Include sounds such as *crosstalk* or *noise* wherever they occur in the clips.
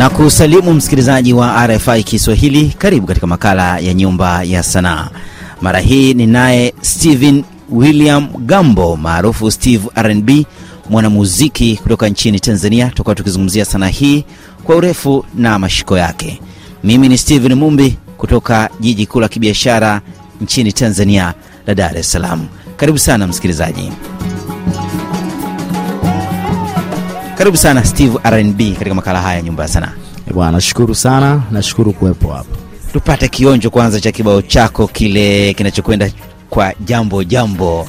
na kusalimu msikilizaji wa RFI Kiswahili. Karibu katika makala ya Nyumba ya Sanaa. Mara hii ni naye Steven William Gambo maarufu Steve RnB, mwanamuziki kutoka nchini Tanzania. Tutakuwa tukizungumzia sanaa hii kwa urefu na mashiko yake. Mimi ni Steven Mumbi kutoka jiji kuu la kibiashara nchini Tanzania la Dar es Salaam. Karibu sana msikilizaji. Karibu sana Steve RnB katika makala haya Nyumba ya Sanaa. Bwana, nashukuru sana, nashukuru kuwepo hapa. Tupate kionjo kwanza cha kibao chako kile kinachokwenda kwa jambo jambo.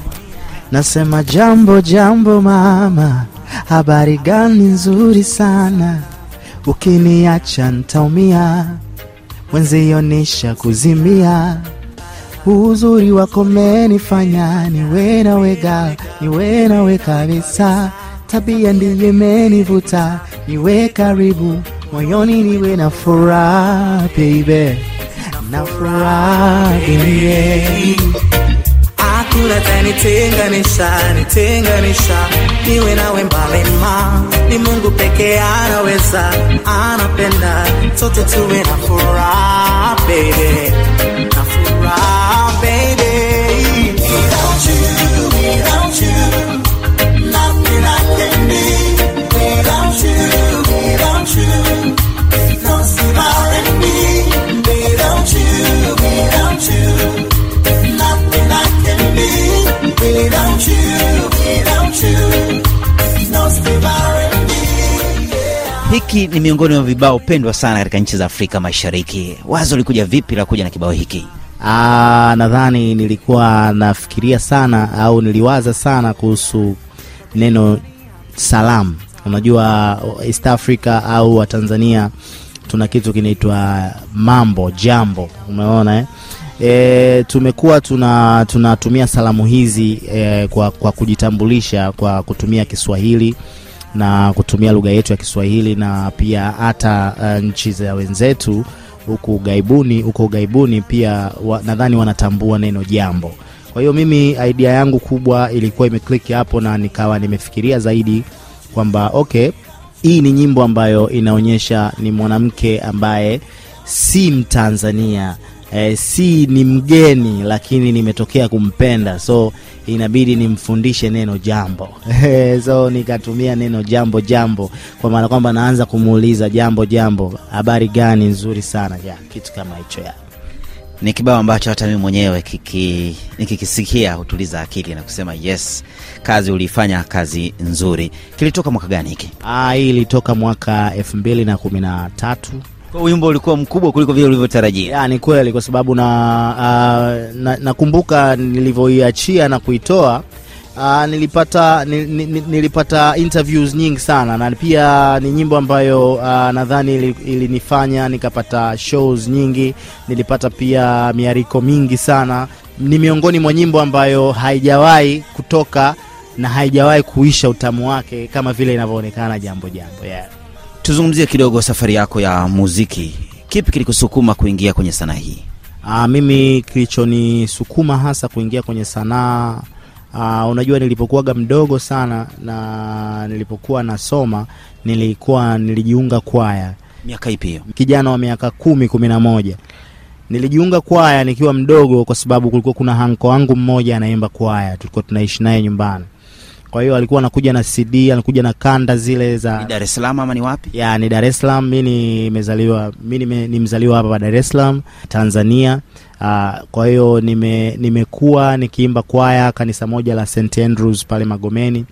Nasema jambo jambo mama, habari gani nzuri sana, ukiniacha ntaumia, mwenzionisha kuzimia, uzuri wako menifanya niwe nawe gal, niwe nawe kabisa, tabia ndiyo imenivuta. Niwe karibu. Moyoni, niwe na furaha baby, na furaha baby. Hakuna tanitenganisha nitenganisha niwe nawe mbali ma ni mungu pekee anaweza anapenda. Sote tuwe na furaha baby. Na furaha baby Hiki ni miongoni mwa vibao pendwa sana katika nchi za Afrika Mashariki. Wazo likuja vipi la kuja na kibao hiki? Ah, nadhani nilikuwa nafikiria sana au niliwaza sana kuhusu neno salam. Unajua East Africa au Watanzania tuna kitu kinaitwa mambo jambo, umeona eh? E, tumekuwa tuna tunatumia salamu hizi e, kwa, kwa kujitambulisha kwa kutumia Kiswahili na kutumia lugha yetu ya Kiswahili na pia hata uh, nchi za wenzetu huku ugaibuni huko ugaibuni pia wa, nadhani wanatambua neno jambo. Kwa hiyo mimi idea yangu kubwa ilikuwa imeklik hapo na nikawa nimefikiria zaidi kwamba okay, hii ni nyimbo ambayo inaonyesha ni mwanamke ambaye si Mtanzania eh, si ni mgeni lakini nimetokea kumpenda. So inabidi nimfundishe neno jambo. *laughs* So nikatumia neno jambo jambo. Kwa maana kwamba naanza kumuuliza jambo jambo. Habari gani nzuri sana ya kitu kama hicho ya. Ni kibao ambacho hata mimi mwenyewe kiki, nikikisikia hutuliza akili na kusema yes, kazi uliifanya kazi nzuri. Kilitoka mwaka gani hiki? ah, hii ilitoka mwaka elfu mbili na kumi na tatu Kwa wimbo ulikuwa mkubwa kuliko vile ulivyotarajia. ni kweli kwa sababu na uh, na- nakumbuka nilivyoiachia na kuitoa uh, nilipata nil, ni, ni- nilipata interviews nyingi sana na pia ni nyimbo ambayo uh, nadhani ili- ilinifanya nikapata shows nyingi nilipata pia miariko mingi sana ni miongoni mwa nyimbo ambayo haijawahi kutoka na haijawahi kuisha utamu wake kama vile inavyoonekana jambo jambo yeah. Tuzungumzie kidogo safari yako ya muziki. Kipi kilikusukuma kuingia kwenye sanaa hii? Aa, mimi kilichonisukuma hasa kuingia kwenye sanaa aa, unajua nilipokuwaga mdogo sana na nilipokuwa nasoma nilikuwa nilijiunga kwaya Miaka ipi hiyo? kijana wa miaka kumi kumi na moja nilijiunga kwaya nikiwa mdogo kwa sababu kulikuwa kuna hanko wangu mmoja anaimba kwaya tulikuwa tunaishi naye nyumbani kwa hiyo alikuwa anakuja na cd anakuja na kanda zile za Ni Dar es Salaam ama ni wapi? ya ni Dar es Salaam. Mi nimezaliwa mi ni mzaliwa hapa Dar es Salaam Tanzania. Uh, kwa hiyo nime nimekuwa nikiimba kwaya kanisa moja la St Andrews pale Magomeni,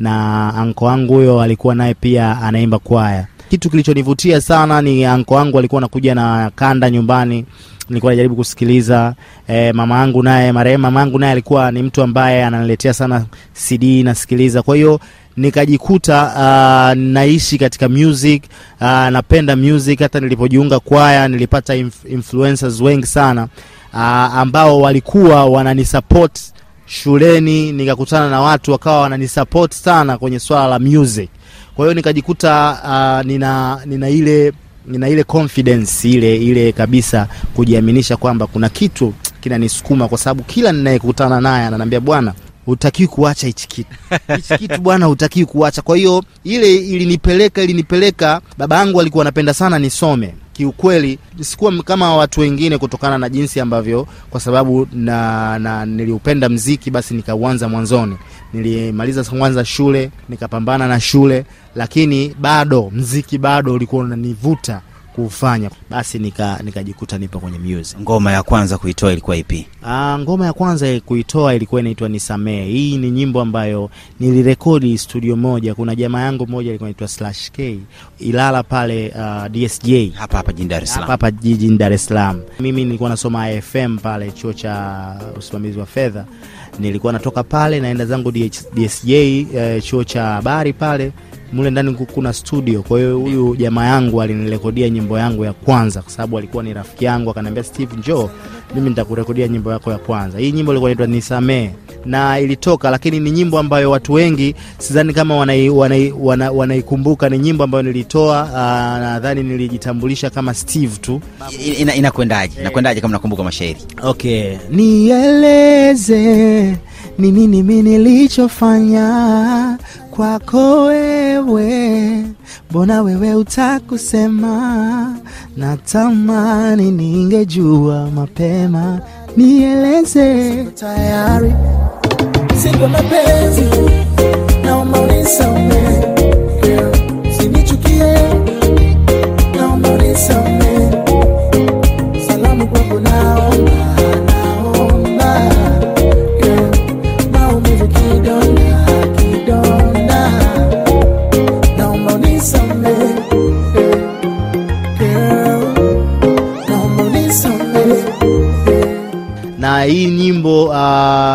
na anko wangu huyo alikuwa naye pia anaimba kwaya. Kitu kilichonivutia sana ni anko wangu alikuwa anakuja na kanda nyumbani. Nilikuwa najaribu kusikiliza e, mama yangu naye marehemu mama yangu naye alikuwa ni mtu ambaye ananiletea sana CD nasikiliza. Kwa hiyo nikajikuta uh, naishi katika music uh, napenda music. Hata nilipojiunga kwaya nilipata inf- influencers wengi sana uh, ambao walikuwa wananisupport shuleni. Nikakutana na watu wakawa wananisupport sana kwenye swala la music kwa hiyo nikajikuta uh, nina nina ile nina ile confidence ile ile kabisa kujiaminisha kwamba kuna kitu kinanisukuma kwa sababu kila ninayekutana naye ananiambia bwana hutakiwi kuacha hichi kitu. Hichi kitu bwana hutakiwi kuacha. Kwa hiyo ile ilinipeleka ilinipeleka baba yangu alikuwa anapenda sana nisome. Kiukweli sikuwa kama watu wengine kutokana na jinsi ambavyo kwa sababu na, na niliupenda mziki basi nikauanza mwanzoni. Nilimaliza kwanza shule nikapambana na shule lakini bado mziki bado ulikuwa unanivuta kuufanya basi nika- nipo kwenye music ngoma ya kwanza kuitoa ilikuwa ipi Aa, ngoma ya kwanza kuitoa ilikuwa inaitwa Nisamee. Hii ni nyimbo ambayo nilirekodi studio moja. Kuna jamaa yangu mmoja alikuwa anaitwa Slash K Ilala pale uh, DSJ hapa hapa jijini dar es salaam hapa jijini Dar es Salaam. Mimi nilikuwa nasoma IFM pale chuo cha usimamizi wa fedha. Nilikuwa natoka pale naenda zangu DSJ eh, chuo cha habari pale mule ndani kuna studio. Kwa hiyo huyu jamaa yangu alinirekodia nyimbo yangu ya kwanza, kwa sababu alikuwa ni rafiki yangu. Akaniambia, Steve, njoo mimi nitakurekodia nyimbo yako ya kwanza. Hii nyimbo ilikuwa inaitwa Nisamee na ilitoka, lakini ni nyimbo ambayo watu wengi sidhani kama wanaikumbuka Wana, wana, ni nyimbo ambayo nilitoa, ah, nadhani nilijitambulisha kama Steve tu Inakwendaje? ina- inakwendaje kama nakumbuka mashairi Okay, nieleze ni nini mi nilichofanya kwako wewe, mbona wewe utakusema? Natamani ningejua mapema, nieleze. tayari. Siko mapenzi naomba unisamehe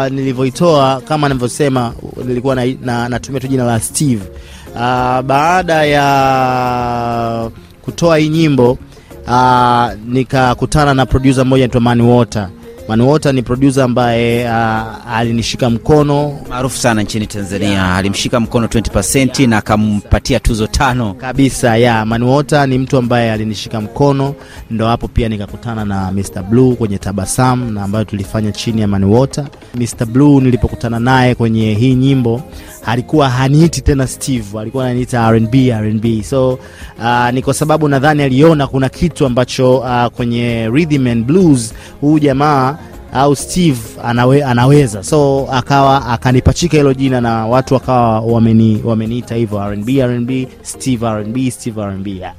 nilivyoitoa kama nilivyosema nilikuwa na, na, natumia tu jina la Steve. Uh, baada ya kutoa hii nyimbo uh, nikakutana na producer mmoja anaitwa Mani Water ni producer ambaye uh, alinishika mkono. Maarufu sana nchini tanzania. Alimshika mkono 20 na akampatia tuzo tano. Kabisa ya Manuota ni mtu ambaye alinishika mkono, ndo hapo pia nikakutana na Mr Blue kwenye Tabasamu na ambayo tulifanya chini ya Manuota. Mr Blue nilipokutana naye kwenye hii nyimbo alikuwa haniiti tena Steve, alikuwa ananiita R&B R&B. So uh, ni kwa sababu nadhani aliona kuna kitu ambacho uh, kwenye rhythm and blues huyu jamaa au Steve anawe, anaweza so akawa akanipachika hilo jina na watu wakawa wameni, wameniita hivyo R&B R&B Steve R&B Steve R&B yeah.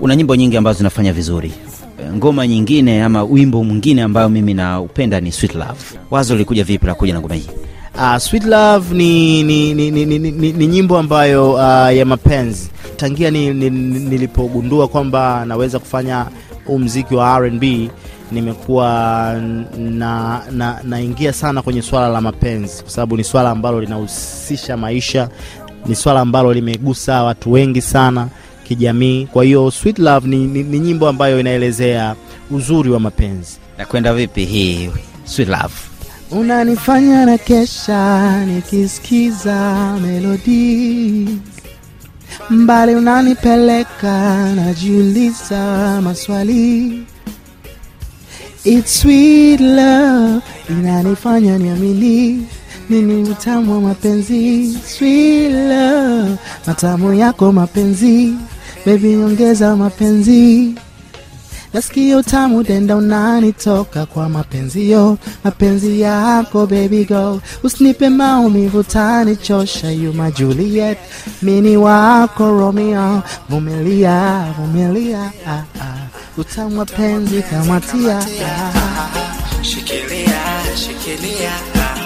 una nyimbo nyingi ambazo zinafanya vizuri ngoma nyingine ama wimbo mwingine ambayo mimi naupenda ni sweet love wazo lilikuja vipi la kuja na ngoma hii Uh, Sweet Love ni, ni, ni, ni, ni, ni, ni nyimbo ambayo uh, ya mapenzi tangia ni, ni, ni, nilipogundua kwamba naweza kufanya huu mziki wa R&B nimekuwa na, na, naingia sana kwenye swala la mapenzi kwa sababu ni swala ambalo linahusisha maisha, ni swala ambalo limegusa watu wengi sana kijamii. Kwa hiyo Sweet Love ni, ni, ni nyimbo ambayo inaelezea uzuri wa mapenzi. nakwenda vipi hii sweet love Unanifanya na kesha nikisikiza melodi mbali, unanipeleka najiuliza maswali. It's sweet love inanifanya niamini nini utamu wa mapenzi. Sweet love matamu yako mapenzi, baby ongeza mapenzi nasikia utamu denda unanitoka kwa mapenzi yo mapenzi yako baby go usinipe maumivu tanichosha yuma Juliet mini wako Romeo vumilia vumilia ah, ah. utamu wa penzi kamatia ah. Shikilia, shikilia, ah.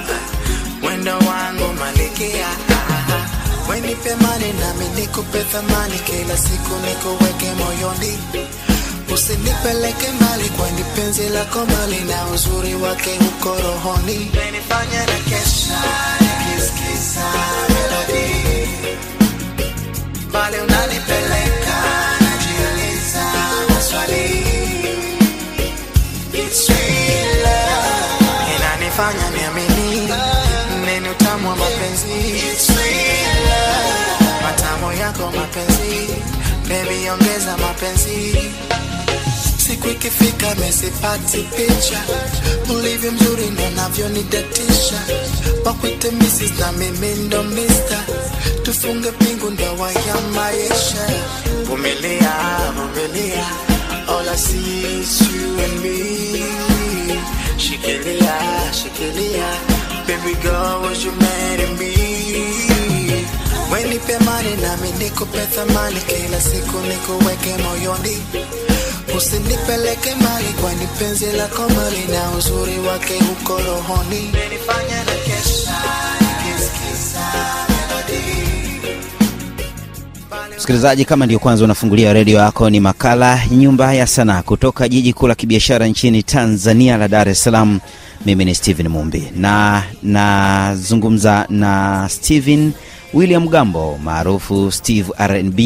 wangu nikupe thamani, kila siku nikuweke moyoni, usinipeleke mbali, kwani penzi lako mali na uzuri wake huko rohoni, mbali niamini nini utamu yako mapenzi Baby ongeza mapenzi Siku ikifika mesipati picha. Ulivyo mzuri ndo navyonidatisha pakwite Mrs na mimi ndo mista, tufunge pingu ndoa ya maisha. Vumilia vumilia. All shikilia shikilia. Baby girl was you marry me? Wenipe mani nami nikupe thamani. Kila siku nikuweke moyoni usinipeleke mbali kwani penzi lako mali na uzuri wake huko rohoni Msikilizaji, kama ndio kwanza unafungulia redio yako, ni makala Nyumba ya Sanaa kutoka jiji kuu la kibiashara nchini Tanzania la Dar es Salaam. Mimi ni Steven Mumbi na nazungumza na Steven William Gambo maarufu Steve RnB,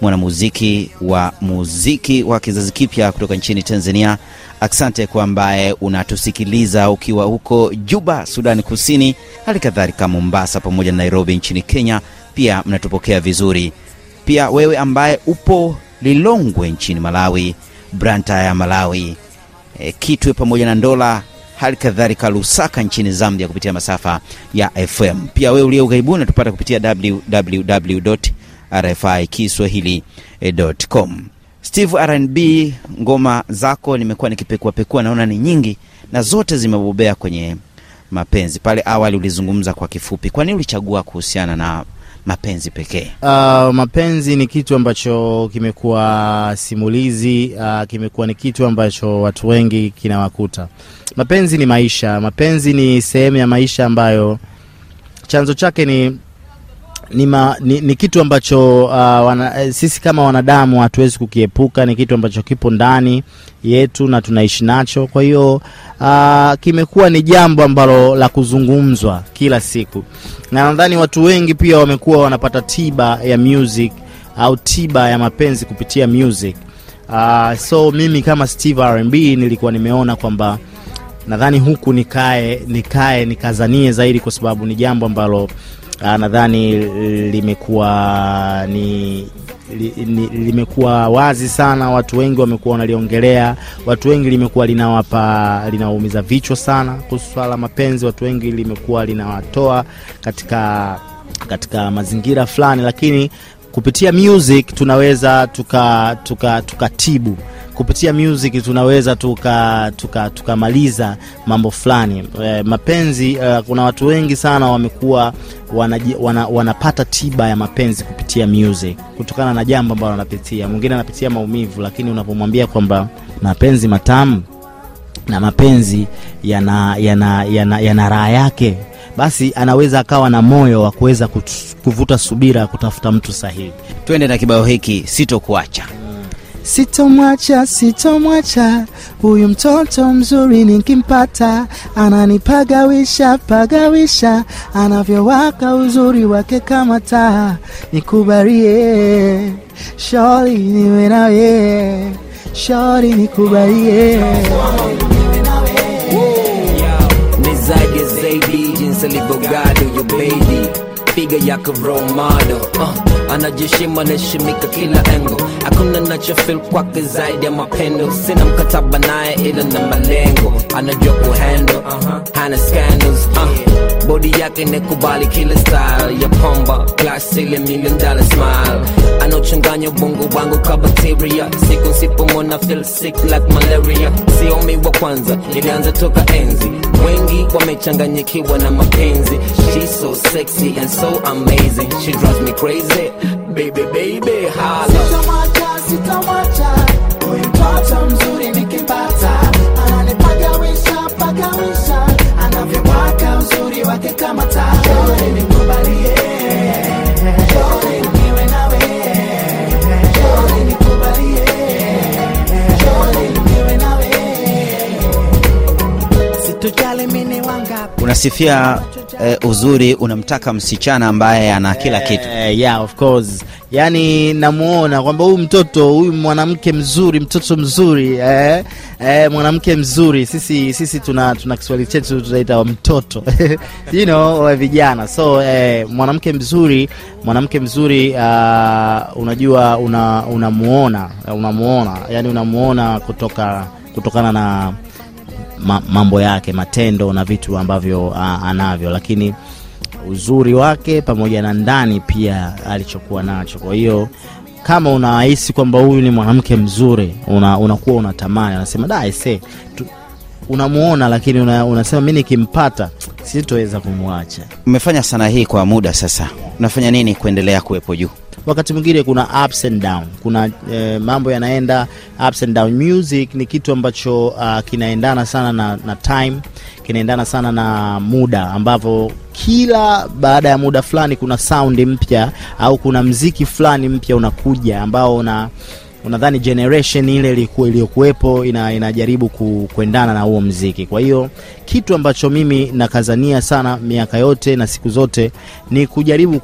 mwanamuziki wa muziki wa kizazi kipya kutoka nchini Tanzania. Asante kwa ambaye unatusikiliza ukiwa huko Juba, Sudani Kusini, hali kadhalika Mombasa pamoja na Nairobi nchini Kenya. Pia mnatupokea vizuri pia wewe ambaye upo Lilongwe nchini Malawi, Branta ya Malawi, e, Kitwe pamoja na Ndola, hali kadhalika Lusaka nchini Zambia kupitia masafa ya FM. Pia wewe ulio ughaibuni unatupata kupitia www.rfikiswahili.com. Steve RnB, ngoma zako nimekuwa nikipekuapekua, naona ni nyingi na zote zimebobea kwenye mapenzi. Pale awali ulizungumza kwa kifupi, kwa nini ulichagua kuhusiana na mapenzi pekee? Uh, mapenzi ni kitu ambacho kimekuwa simulizi uh, kimekuwa ni kitu ambacho watu wengi kinawakuta. Mapenzi ni maisha, mapenzi ni sehemu ya maisha ambayo chanzo chake ni ni, ma, ni, ni kitu ambacho uh, wana, eh, sisi kama wanadamu hatuwezi kukiepuka. Ni kitu ambacho kipo ndani yetu na tunaishi nacho. Kwa hiyo uh, kimekuwa ni jambo ambalo la kuzungumzwa kila siku, na nadhani watu wengi pia wamekuwa wanapata tiba ya music au tiba ya mapenzi kupitia music. Uh, so mimi kama Steve RnB nilikuwa nimeona kwamba nadhani huku nikae nikae nikazanie zaidi, kwa sababu ni jambo ambalo nadhani limekuwa ni li, ni, limekuwa wazi sana, watu wengi wamekuwa wanaliongelea, watu wengi limekuwa linawapa linawaumiza vichwa sana kuhusu swala la mapenzi, watu wengi limekuwa linawatoa katika katika mazingira fulani, lakini kupitia music tunaweza tuka tuka tukatibu kupitia music tunaweza tukamaliza tuka, tuka mambo fulani. E, mapenzi e, kuna watu wengi sana wamekuwa wana, wanapata tiba ya mapenzi kupitia music kutokana na jambo ambalo wanapitia. Mwingine anapitia maumivu lakini unapomwambia kwamba mapenzi matamu na mapenzi yana yana yana, yana raha yake basi anaweza akawa na moyo wa kuweza kuvuta subira kutafuta mtu sahihi. Twende na kibao hiki, sitokuacha. Sitomwacha, sitomwacha. Huyu mtoto mzuri nikimpata, ananipagawisha pagawisha, anavyowaka uzuri wake kama taa, nikubalie shori niwe nawe, shori nikubalie. Ni zaidi jinsi alivyogado yo piga yako role uh, anajishima naheshimika kila engo. Hakuna nachofil kwake zaidi ya mapendo. Sina mkataba naye ila na malengo. Anajua kuhandle uh, hana scandals uh, bodi yake nekubali kila style ya pomba class ile million dollar smile. Anauchanganya ubongo wangu ka bacteria. Siku nsipomona feel sick like malaria. Siomi wa kwanza ilianza toka enzi. Wengi wamechanganyikiwa na mapenzi. She's so sexy and so amazing. She drives me crazy baby baby hala Sitamwacha, sitamwacha huyu mtoto mzuri nikimpata, ananipagawisha pagawisha, anavyowaka uzuri wake kama taa. Shauri nikubalie, shauri niwe nawe, shauri nikubalie, shauri niwe nawe. Sitojali mimi ni wangapi, Unasifia eh, uzuri unamtaka msichana ambaye ana kila kitu Eh, yeah, of course. Yani namuona kwamba huyu mtoto huyu mwanamke mzuri, mtoto mzuri eh, eh, mwanamke mzuri. Sisi sisi tuna tuna Kiswahili chetu tunaita mtoto *laughs* you know, vijana. So eh, mwanamke mzuri, mwanamke mzuri uh, unajua una unamuona unamuona yani unamuona kutoka kutokana na ma, mambo yake, matendo na vitu ambavyo uh, anavyo, lakini uzuri wake pamoja na ndani pia alichokuwa nacho. Kwa hiyo kama unahisi kwamba huyu ni mwanamke mzuri, una, unakuwa unatamani, anasema da ese unamuona, lakini una, unasema mi nikimpata sitoweza kumwacha. umefanya sanaa hii kwa muda sasa unafanya nini kuendelea kuwepo juu wakati mwingine kuna ups and down. Kuna eh, mambo yanaenda ups and down. Music ni kitu ambacho uh, kinaendana sana na, na time kinaendana sana na muda ambavyo kila baada ya muda fulani kuna sound mpya au kuna mziki fulani mpya unakuja ambao una unadhani generation ile iliyokuwepo ina, inajaribu ku, kuendana na huo mziki. Kwa hiyo kitu ambacho mimi nakazania sana miaka yote na siku zote ni kujaribu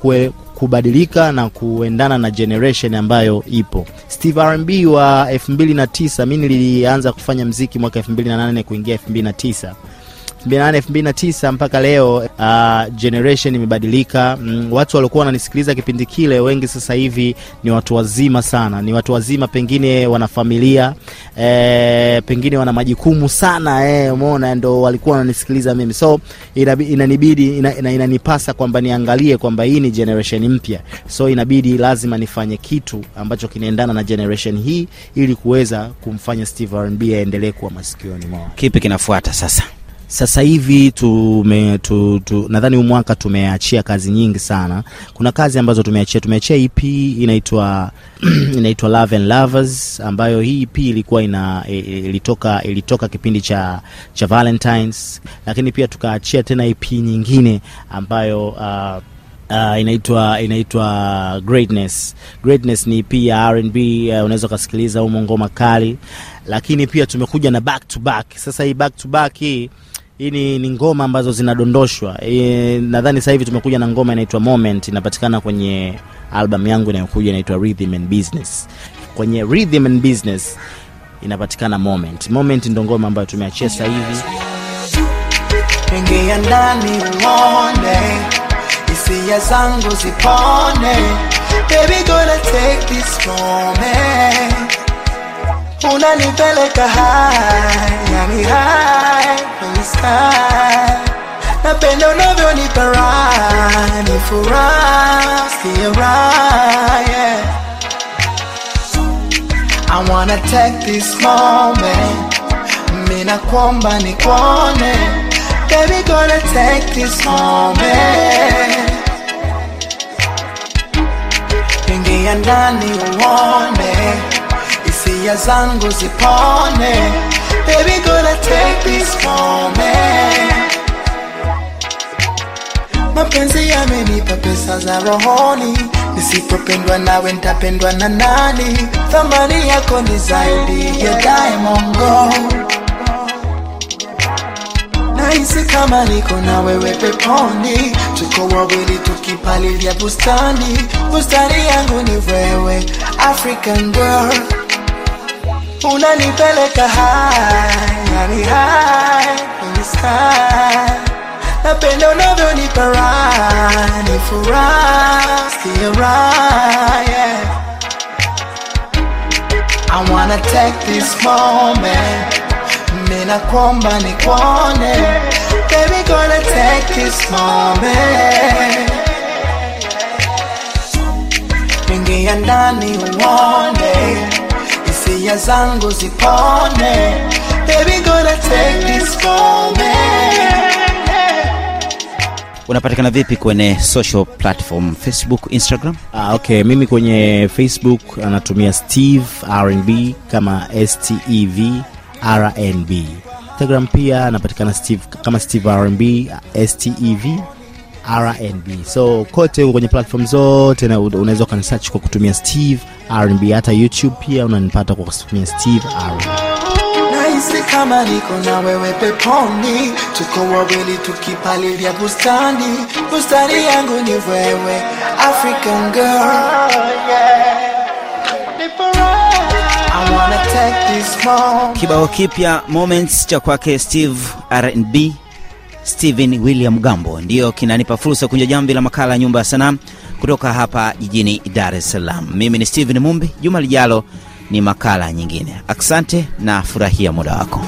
kubadilika na kuendana na generation ambayo ipo. Steve rb wa 29 mi nilianza kufanya mziki mwaka 28 kuingia 29 2008 2009 mpaka leo uh, generation imebadilika. Mm, watu waliokuwa wananisikiliza kipindi kile wengi sasa hivi ni watu wazima sana. Ni watu wazima pengine wana familia e, pengine wana majukumu sana e, umeona ndo walikuwa wananisikiliza mimi. So inanibidi ina, ina, inanipasa kwamba niangalie kwamba hii ni generation mpya. So inabidi lazima nifanye kitu ambacho kinaendana na generation hii ili kuweza kumfanya steve rb aendelee kuwa masikioni mwao. Kipi kinafuata sasa sasa hivi tume tu, tu, nadhani mwaka tumeachia kazi nyingi sana. Kuna kazi ambazo tumeachia. Tumeachia ep inaitwa *clears throat* inaitwa love and lovers ambayo hii ep ilikuwa ina i- i- ilitoka ilitoka kipindi cha cha valentines. Lakini pia tukaachia tena ep nyingine ambayo uh, Uh, inaitwa inaitwa greatness. Greatness ni pia rnb uh, unaweza ukasikiliza humo ngoma kali. Lakini pia tumekuja na back to back. Sasa hii back to back hii hii ni, ni ngoma ambazo zinadondoshwa. E, nadhani sasa hivi tumekuja na ngoma inaitwa moment inapatikana kwenye album yangu inayokuja inaitwa rhythm and business. Kwenye rhythm and business inapatikana moment. Moment ndo ngoma ambayo tumeachia sasa hivi hisia zangu zipone baby gonna take this moment. Unanipeleka high yani high kwenye sky. Napenda unavyonipa raha ni furaha sikia raha yeah. I wanna take this moment. Mina kwamba nikuone. Baby gonna take this moment ingia ndani uone hisia zangu zipone. Baby gonna take this mapenzi yamenipa pesa za rohoni. Nisipopendwa nawe ntapendwa na nani? Thamani yako ni zaidi ya diamond gold nahisi kama niko na wewe peponi. Tuko wawili tukipalilia bustani. Bustani yangu ni wewe african girl. Unanipeleka high napenda unavyonipa raha furaha. I wanna take this moment mina nakuomba nikuone. Baby gonna take this moment. Ingia ndani uone. Hisia zangu zipone. Baby gonna take this moment. Unapatikana vipi kwenye social platform? Facebook instagram? Ah, okay. Mimi kwenye facebook anatumia steve rnb kama stev rnb instagram pia anapatikana steve kama steve rnb stev rnb so kote kwenye platform zote unaweza ukanisearch kwa kutumia steve rnb hata youtube pia unanipata kwa kutumia steve rnb nahisi kama niko na wewe peponi, tuko wawili tukipalilia bustani, bustani yangu ni wewe, African girl. Moment. Kibao kipya Moments cha kwake Steve R&B Steven William Gambo ndiyo kinanipa fursa kunja jambi la makala ya Nyumba ya Sanaa kutoka hapa jijini Dar es Salaam. Mimi ni Steven Mumbi. Juma lijalo ni makala nyingine. Asante na furahia muda wako.